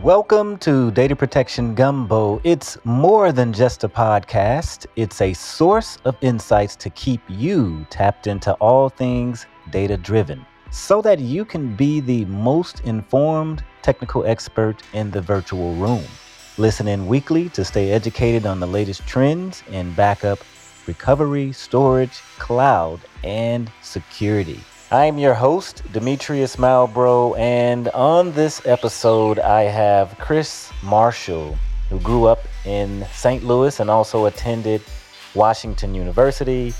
Welcome to Data Protection Gumbo. It's more than just a podcast, it's a source of insights to keep you tapped into all things data driven so that you can be the most informed technical expert in the virtual room. Listen in weekly to stay educated on the latest trends in backup, recovery, storage, cloud, and security. I'm your host, Demetrius Malbrough, and on this episode, I have Chris Marshall, who grew up in St. Louis and also attended Washington University.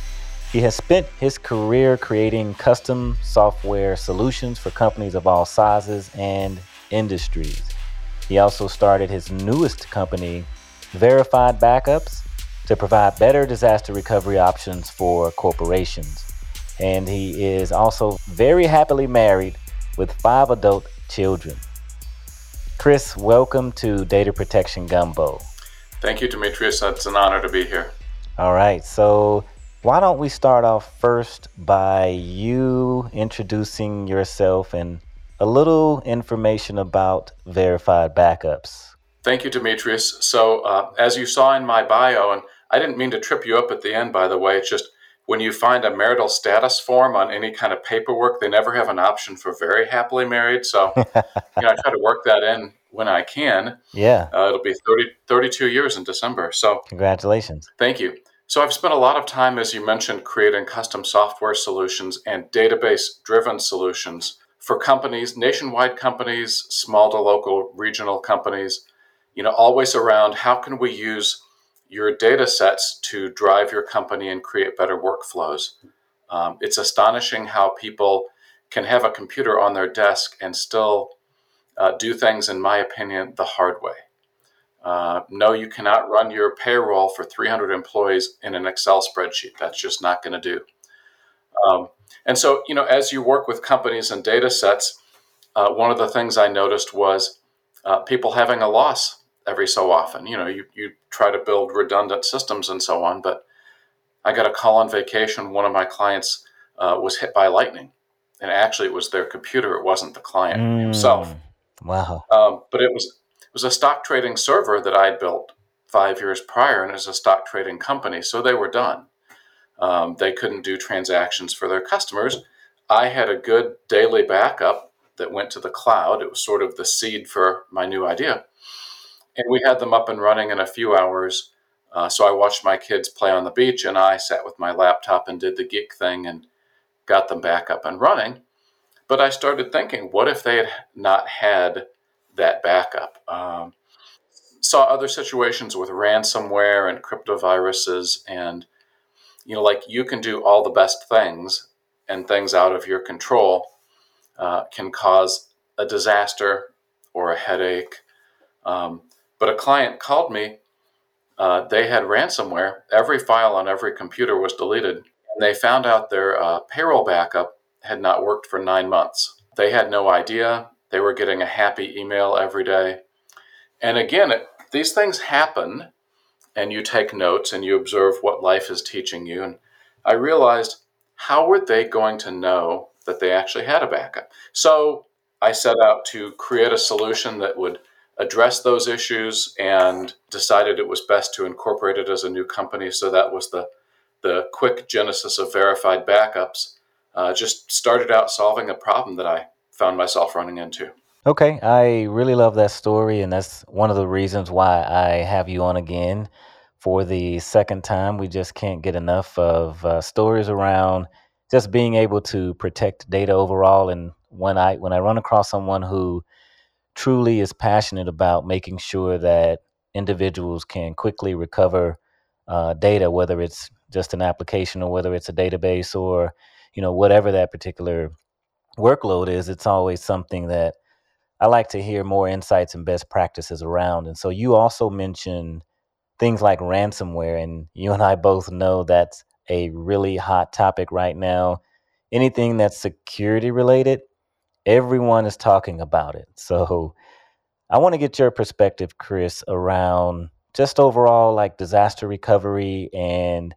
He has spent his career creating custom software solutions for companies of all sizes and industries. He also started his newest company, Verified Backups, to provide better disaster recovery options for corporations and he is also very happily married with five adult children. Chris, welcome to Data Protection Gumbo. Thank you, Demetrius. It's an honor to be here. All right. So, why don't we start off first by you introducing yourself and a little information about verified backups? Thank you, Demetrius. So, uh, as you saw in my bio, and I didn't mean to trip you up at the end, by the way, it's just when you find a marital status form on any kind of paperwork, they never have an option for very happily married. So, you know, I try to work that in when I can. Yeah. Uh, it'll be 30, 32 years in December. So, congratulations. Thank you. So, I've spent a lot of time, as you mentioned, creating custom software solutions and database driven solutions for companies, nationwide companies, small to local regional companies, you know, always around how can we use your data sets to drive your company and create better workflows. Um, it's astonishing how people can have a computer on their desk and still uh, do things, in my opinion, the hard way. Uh, no, you cannot run your payroll for 300 employees in an Excel spreadsheet. That's just not going to do. Um, and so, you know, as you work with companies and data sets, uh, one of the things I noticed was uh, people having a loss every so often. You know, you, you try to build redundant systems and so on, but I got a call on vacation. One of my clients uh, was hit by lightning, and actually it was their computer. It wasn't the client mm, himself. Wow! Um, but it was it was a stock trading server that I built five years prior, and as a stock trading company, so they were done. Um, they couldn't do transactions for their customers. I had a good daily backup that went to the cloud. It was sort of the seed for my new idea and we had them up and running in a few hours. Uh, so I watched my kids play on the beach, and I sat with my laptop and did the geek thing and got them back up and running. But I started thinking, what if they had not had that backup? Um, saw other situations with ransomware and cryptoviruses, and you know, like you can do all the best things, and things out of your control uh, can cause a disaster or a headache. Um, but a client called me. Uh, they had ransomware. Every file on every computer was deleted. And they found out their uh, payroll backup had not worked for nine months. They had no idea. They were getting a happy email every day. And again, it, these things happen, and you take notes and you observe what life is teaching you. And I realized, how were they going to know that they actually had a backup? So I set out to create a solution that would addressed those issues and decided it was best to incorporate it as a new company. So that was the the quick genesis of verified backups. Uh, just started out solving a problem that I found myself running into. Okay, I really love that story, and that's one of the reasons why I have you on again for the second time. We just can't get enough of uh, stories around just being able to protect data overall. And when I when I run across someone who truly is passionate about making sure that individuals can quickly recover uh, data, whether it's just an application or whether it's a database or you know whatever that particular workload is. It's always something that I like to hear more insights and best practices around. And so you also mentioned things like ransomware, and you and I both know that's a really hot topic right now. Anything that's security related everyone is talking about it. So I want to get your perspective, Chris, around just overall like disaster recovery and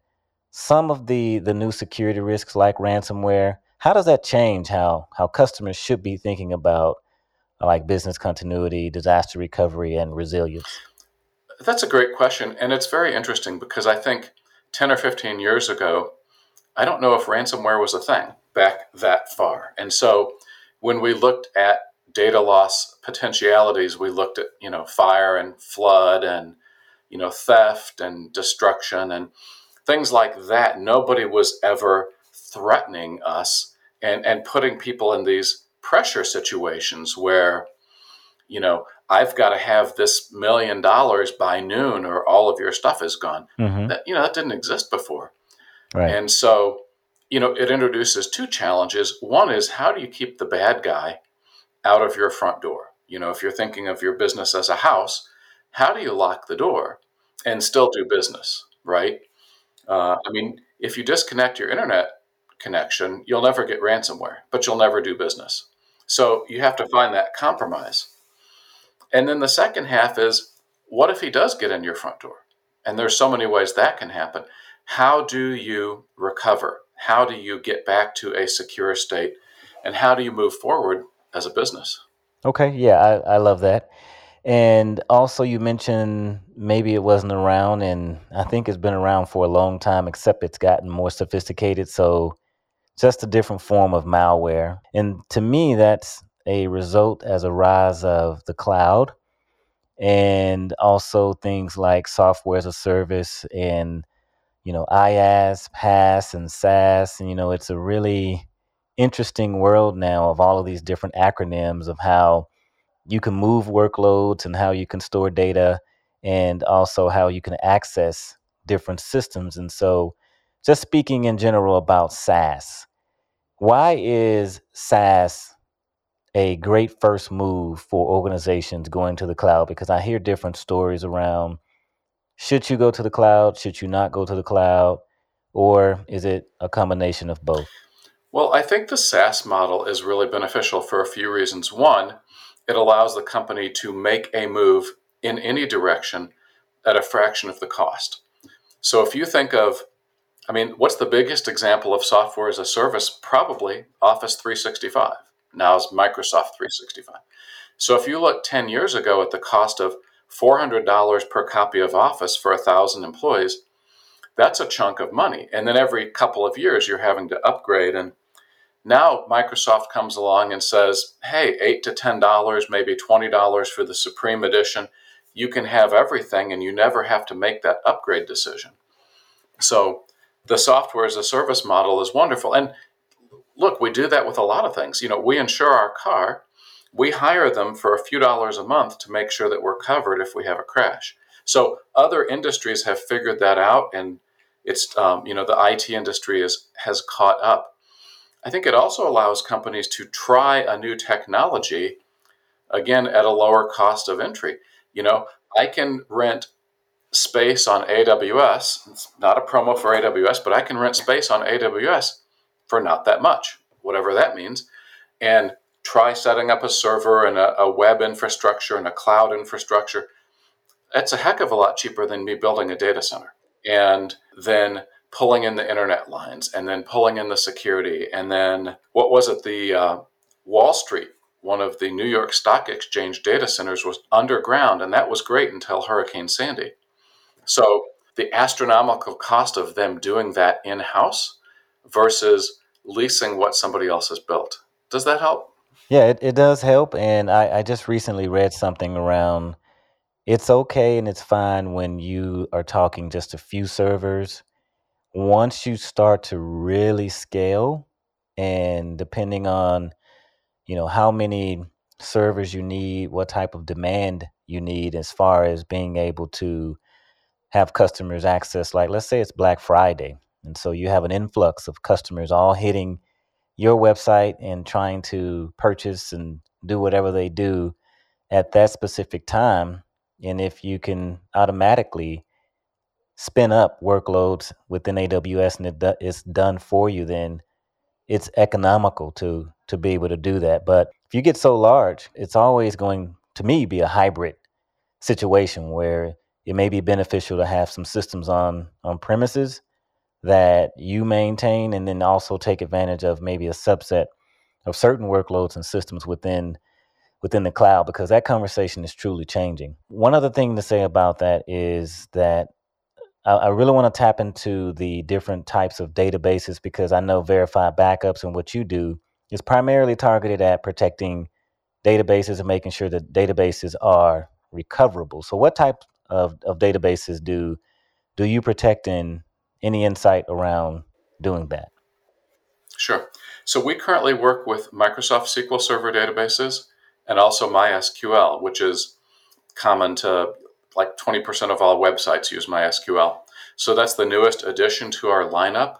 some of the the new security risks like ransomware. How does that change how how customers should be thinking about like business continuity, disaster recovery, and resilience? That's a great question. And it's very interesting because I think 10 or 15 years ago, I don't know if ransomware was a thing back that far. And so when we looked at data loss potentialities, we looked at, you know, fire and flood and, you know, theft and destruction and things like that. Nobody was ever threatening us and, and putting people in these pressure situations where, you know, I've got to have this million dollars by noon or all of your stuff is gone. Mm-hmm. That, you know, that didn't exist before. Right. And so, you know, it introduces two challenges. One is how do you keep the bad guy out of your front door? You know, if you're thinking of your business as a house, how do you lock the door and still do business, right? Uh, I mean, if you disconnect your internet connection, you'll never get ransomware, but you'll never do business. So you have to find that compromise. And then the second half is what if he does get in your front door? And there's so many ways that can happen. How do you recover? How do you get back to a secure state? And how do you move forward as a business? Okay, yeah, I, I love that. And also, you mentioned maybe it wasn't around, and I think it's been around for a long time, except it's gotten more sophisticated. So, just a different form of malware. And to me, that's a result as a rise of the cloud and also things like software as a service and you know IaaS, PaaS, and SaaS. And you know, it's a really interesting world now of all of these different acronyms of how you can move workloads and how you can store data and also how you can access different systems. And so, just speaking in general about SaaS, why is SaaS a great first move for organizations going to the cloud? Because I hear different stories around should you go to the cloud, should you not go to the cloud, or is it a combination of both? Well, I think the SaaS model is really beneficial for a few reasons. One, it allows the company to make a move in any direction at a fraction of the cost. So if you think of, I mean, what's the biggest example of software as a service? Probably Office 365. Now is Microsoft 365. So if you look 10 years ago at the cost of $400 per copy of Office for 1,000 employees, that's a chunk of money. And then every couple of years, you're having to upgrade. And now Microsoft comes along and says, hey, 8 to $10, maybe $20 for the Supreme Edition. You can have everything and you never have to make that upgrade decision. So the software as a service model is wonderful. And look, we do that with a lot of things. You know, we insure our car, we hire them for a few dollars a month to make sure that we're covered if we have a crash. So other industries have figured that out, and it's um, you know the IT industry is has caught up. I think it also allows companies to try a new technology again at a lower cost of entry. You know, I can rent space on AWS. It's not a promo for AWS, but I can rent space on AWS for not that much, whatever that means, and try setting up a server and a, a web infrastructure and a cloud infrastructure. That's a heck of a lot cheaper than me building a data center. And then pulling in the internet lines and then pulling in the security. And then what was it? The uh, Wall Street, one of the New York Stock Exchange data centers, was underground, and that was great until Hurricane Sandy. So the astronomical cost of them doing that in house versus leasing what somebody else has built. Does that help? Yeah, it, it does help. And I, I just recently read something around it's okay and it's fine when you are talking just a few servers once you start to really scale and depending on you know how many servers you need what type of demand you need as far as being able to have customers access like let's say it's black friday and so you have an influx of customers all hitting your website and trying to purchase and do whatever they do at that specific time and if you can automatically spin up workloads within AWS and it it's done for you, then it's economical to to be able to do that. But if you get so large, it's always going to me be a hybrid situation where it may be beneficial to have some systems on on premises that you maintain and then also take advantage of maybe a subset of certain workloads and systems within within the cloud because that conversation is truly changing. One other thing to say about that is that I, I really want to tap into the different types of databases because I know verified backups and what you do is primarily targeted at protecting databases and making sure that databases are recoverable. So, what type of, of databases do do you protect in any insight around doing that? Sure. So we currently work with Microsoft SQL Server databases and also MySQL, which is common to like 20% of all websites use MySQL. So that's the newest addition to our lineup.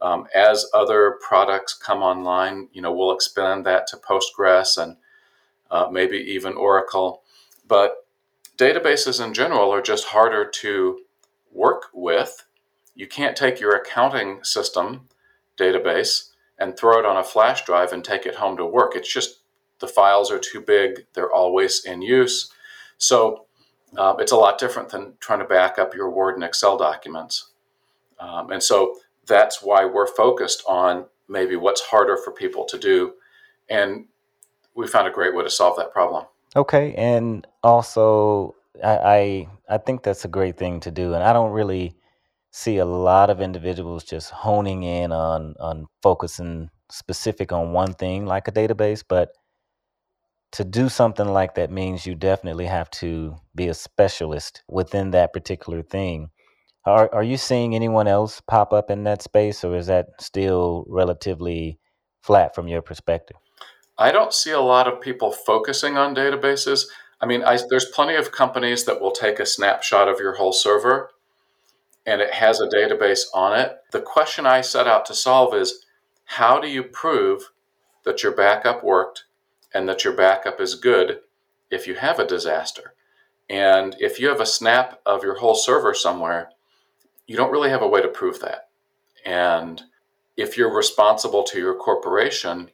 Um, as other products come online, you know, we'll expand that to Postgres and uh, maybe even Oracle. But databases in general are just harder to work with. You can't take your accounting system database and throw it on a flash drive and take it home to work. It's just the files are too big, they're always in use. So uh, it's a lot different than trying to back up your Word and Excel documents. Um, and so that's why we're focused on maybe what's harder for people to do. And we found a great way to solve that problem. Okay. And also, I, I, I think that's a great thing to do. And I don't really see a lot of individuals just honing in on on focusing specific on one thing like a database but to do something like that means you definitely have to be a specialist within that particular thing. Are, are you seeing anyone else pop up in that space or is that still relatively flat from your perspective? I don't see a lot of people focusing on databases. I mean I, there's plenty of companies that will take a snapshot of your whole server and it has a database on it. The question I set out to solve is how do you prove that your backup worked and that your backup is good if you have a disaster? And if you have a snap of your whole server somewhere, you don't really have a way to prove that. And if you're responsible to your corporation,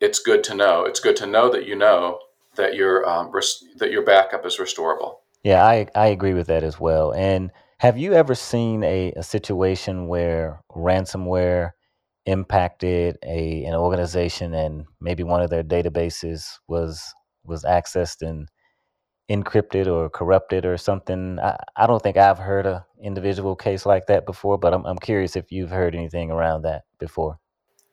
it's good to know. It's good to know that you know that your um, res- that your backup is restorable. Yeah, I I agree with that as well. And have you ever seen a, a situation where ransomware impacted a an organization and maybe one of their databases was was accessed and encrypted or corrupted or something? I, I don't think I've heard a individual case like that before, but I'm I'm curious if you've heard anything around that before.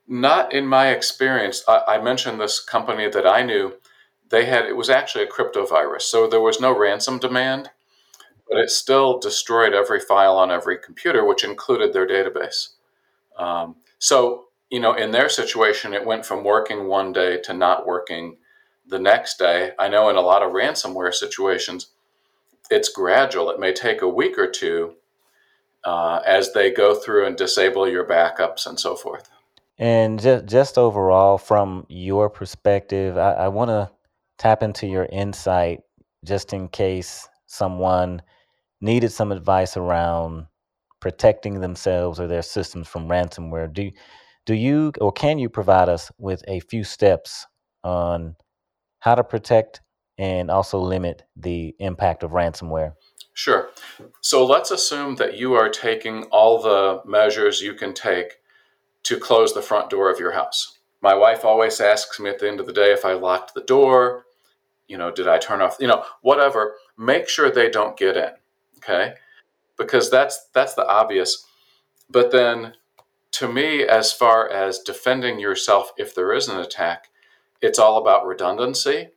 Not in my experience. I, I mentioned this company that I knew. They had it was actually a crypto virus, so there was no ransom demand but it still destroyed every file on every computer, which included their database. Um, so, you know, in their situation, it went from working one day to not working the next day. I know in a lot of ransomware situations, it's gradual. It may take a week or two uh, as they go through and disable your backups and so forth. And just, just overall, from your perspective, I, I want to tap into your insight just in case someone needed some advice around protecting themselves or their systems from ransomware, do do you or can you provide us with a few steps on how to protect and also limit the impact of ransomware? Sure. So let's assume that you are taking all the measures you can take to close the front door of your house. My wife always asks me at the end of the day if I locked the door, you know, did I turn off, you know, whatever. Make sure they don't get in okay? Because that's that's the obvious. But then to me as far as defending yourself if there is an attack it's all about redundancy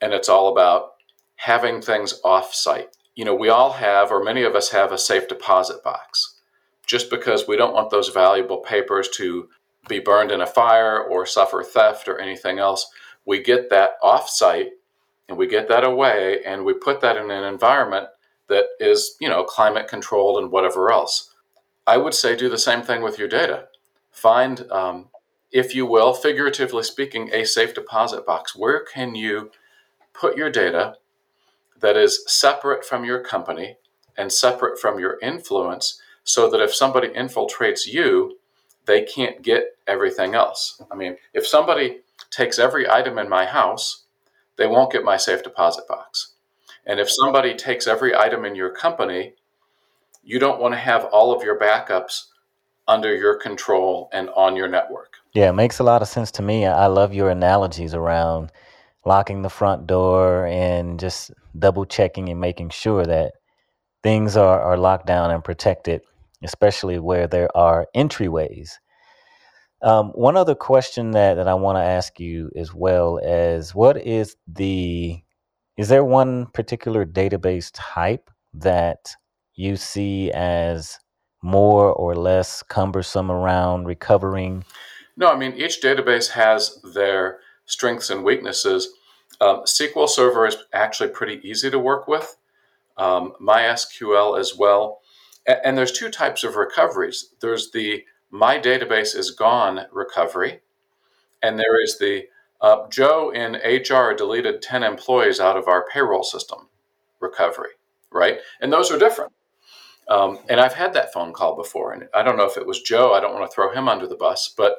and it's all about having things off site you know we all have or many of us have a safe deposit box. Just because we don't want those valuable papers to be burned in a fire or suffer theft or anything else we get that off site and we get that away and we put that in an environment that is, you know, climate controlled and whatever else. I would say do the same thing with your data. Find, um, if you will, figuratively speaking, a safe deposit box. Where can you put your data that is separate from your company and separate from your influence so that if somebody infiltrates you, they can't get everything else? I mean, if somebody takes every item in my house, they won't get my safe deposit box. And if somebody takes every item in your company, you don't want to have all of your backups under your control and on your network. Yeah, it makes a lot of sense to me. I love your analogies around locking the front door and just double checking and making sure that things are, are locked down and protected, especially where there are entryways. Um, one other question that, that I want to ask you as well is what is the is there one particular database type that you see as more or less cumbersome around recovering? No, I mean, each database has their strengths and weaknesses. Um, SQL Server is actually pretty easy to work with, um, MySQL as well. A- and there's two types of recoveries there's the My Database is Gone recovery, and there is the uh, Joe in HR deleted 10 employees out of our payroll system recovery, right? And those are different. Um, and I've had that phone call before, and I don't know if it was Joe. I don't want to throw him under the bus, but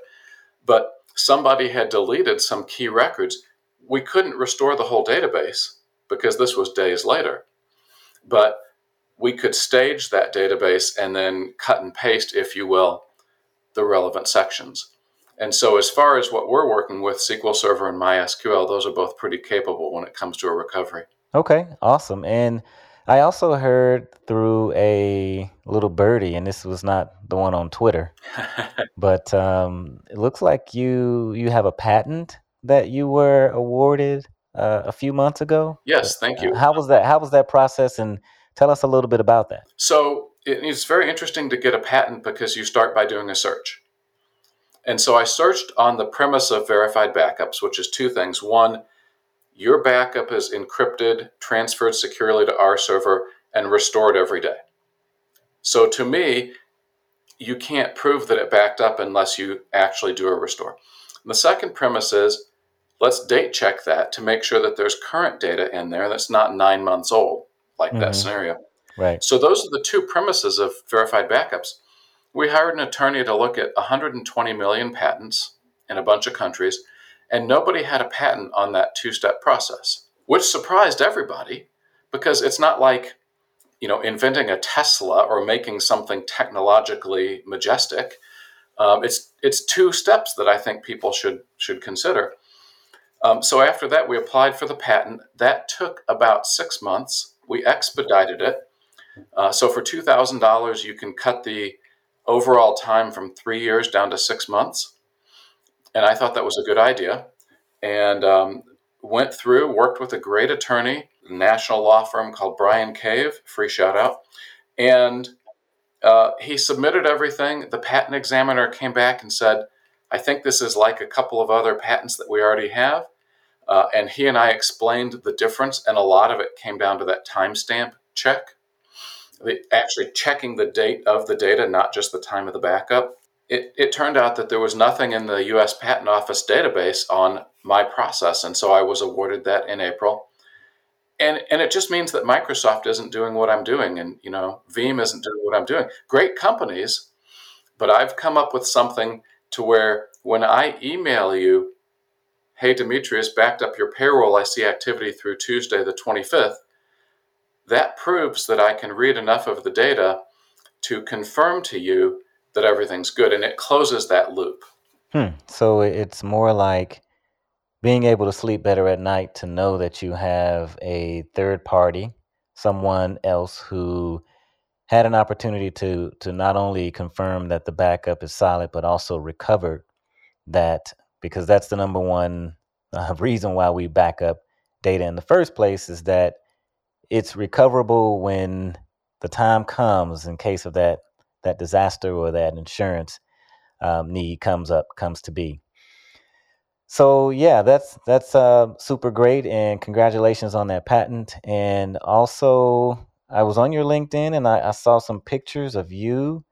but somebody had deleted some key records. We couldn't restore the whole database because this was days later, but we could stage that database and then cut and paste, if you will, the relevant sections. And so, as far as what we're working with, SQL Server and MySQL, those are both pretty capable when it comes to a recovery. Okay, awesome. And I also heard through a little birdie, and this was not the one on Twitter, but um, it looks like you you have a patent that you were awarded uh, a few months ago. yes, thank you. How was that? How was that process? And tell us a little bit about that. So, it is very interesting to get a patent because you start by doing a search. And so I searched on the premise of verified backups, which is two things. One, your backup is encrypted, transferred securely to our server, and restored every day. So to me, you can't prove that it backed up unless you actually do a restore. And the second premise is let's date check that to make sure that there's current data in there that's not nine months old, like that hmm scenario. Right. So those are the two premises of verified backups. We hired an attorney to look at 120 million patents in a bunch of countries, and nobody had a patent on that two-step process, which surprised everybody because it's not like you know inventing a Tesla or making something technologically majestic. Um, it's it's two steps that I think people should should consider. Um, so after that, we applied for the patent. That took about six months. We expedited it. Uh, so for two thousand dollars, you can cut the overall time from three years down to six months. And I thought that was a good idea. And um, went through, worked with a great attorney, a national law firm called Bryan Cave. Free shout out. And uh, he submitted everything. The patent examiner came back and said, "I think this is like a couple of other patents that we already have." Uh, and he and I explained the difference, and a lot of it came down to that timestamp check actually checking the date of the data, not just the time of the backup. It, it turned out that there was nothing in the US Patent Office database on my process, and so I was awarded that in April. And, and it just means that Microsoft isn't doing what I'm doing, and you know Veeam isn't doing what I'm doing. Great companies, but I've come up with something to where when I email you, "Hey Demetrius, backed up your payroll. I see activity through Tuesday the 25th." That proves that I can read enough of the data to confirm to you that everything's good, and it closes that loop. Hmm. So it's more like being able to sleep better at night to know that you have a third party, someone else who had an opportunity to to not only confirm that the backup is solid, but also recovered that because that's the number one uh, reason why we back up data in the first place is that it's recoverable when the time comes in case of that that disaster or that insurance um, need comes up comes to be. So yeah, that's that's uh, super great, and congratulations on that patent. And also, I was on your LinkedIn and I, I saw some pictures of you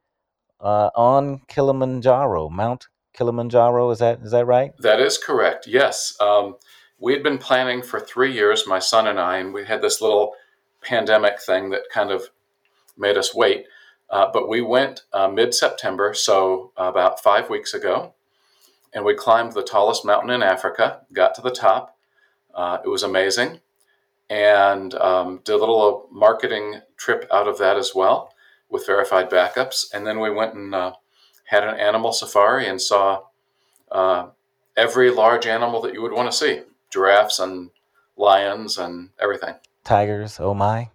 uh, on Kilimanjaro, Mount Kilimanjaro. Is that is that right? That is correct. Yes, um, we had been planning for three years, my son and I, and we had this little pandemic thing that kind of made us wait. Uh, but we went uh, mid September, so about five weeks ago, and we climbed the tallest mountain in Africa, got to the top. Uh, it was amazing, and um, did a little marketing trip out of that as well with verified backups. And then we went and uh, had an animal safari and saw uh, every large animal that you would want to see. giraffes and lions and everything. Tigers, oh my.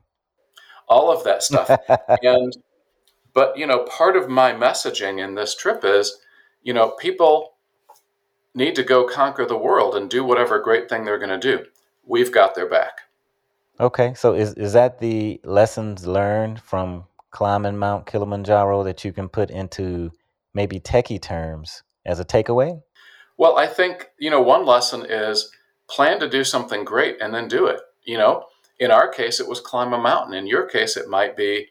All of that stuff. and but you know, part of my messaging in this trip is, you know, people need to go conquer the world and do whatever great thing they're going to do. We've got their back. Okay, so is is that the lessons learned from climbing Mount Kilimanjaro that you can put into maybe techie terms as a takeaway? Well, I think, you know, one lesson is plan to do something great and then do it. You know, in our case, it was climb a mountain. In your case, it might be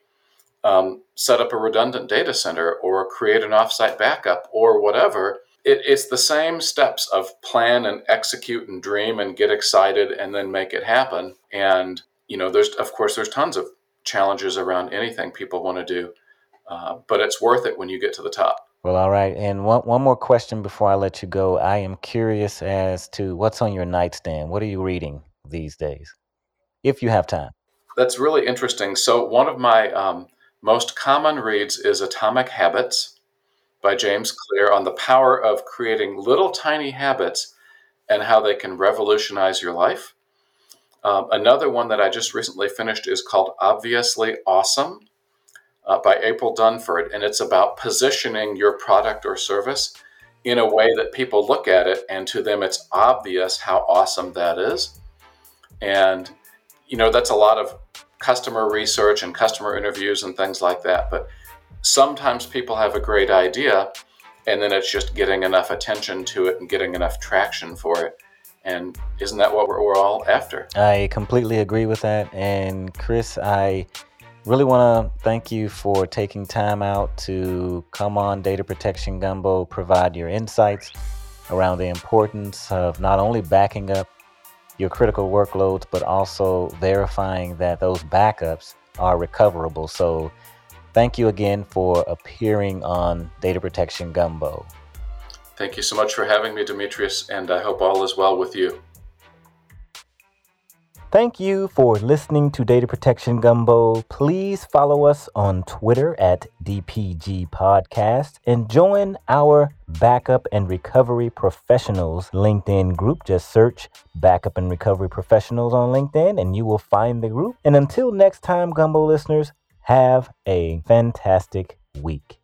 um, set up a redundant data center or create an offsite backup or whatever. It, it's the same steps of plan and execute and dream and get excited and then make it happen. And, you know, there's, of course, there's tons of challenges around anything people want to do, uh, but it's worth it when you get to the top. Well, all right. And one, one more question before I let you go. I am curious as to what's on your nightstand. What are you reading these days, if you have time? That's really interesting. So, one of my um, most common reads is Atomic Habits by James Clear on the power of creating little tiny habits and how they can revolutionize your life. Um, another one that I just recently finished is called Obviously Awesome uh, by April Dunford, and it's about positioning your product or service in a way that people look at it and to them it's obvious how awesome that is. And, you know, that's a lot of customer research and customer interviews and things like that. But sometimes people have a great idea and then it's just getting enough attention to it and getting enough traction for it. And isn't that what we're, we're all after? I completely agree with that. And Chris, I really want to thank you for taking time out to come on Data Protection Gumbo, provide your insights around the importance of not only backing up your critical workloads, but also verifying that those backups are recoverable. So, thank you again for appearing on Data Protection Gumbo. Thank you so much for having me, Demetrius, and I hope all is well with you. Thank you for listening to Data Protection Gumbo. Please follow us on Twitter at DPG Podcast and join our Backup and Recovery Professionals LinkedIn group. Just search Backup and Recovery Professionals on LinkedIn and you will find the group. And until next time, Gumbo listeners, have a fantastic week.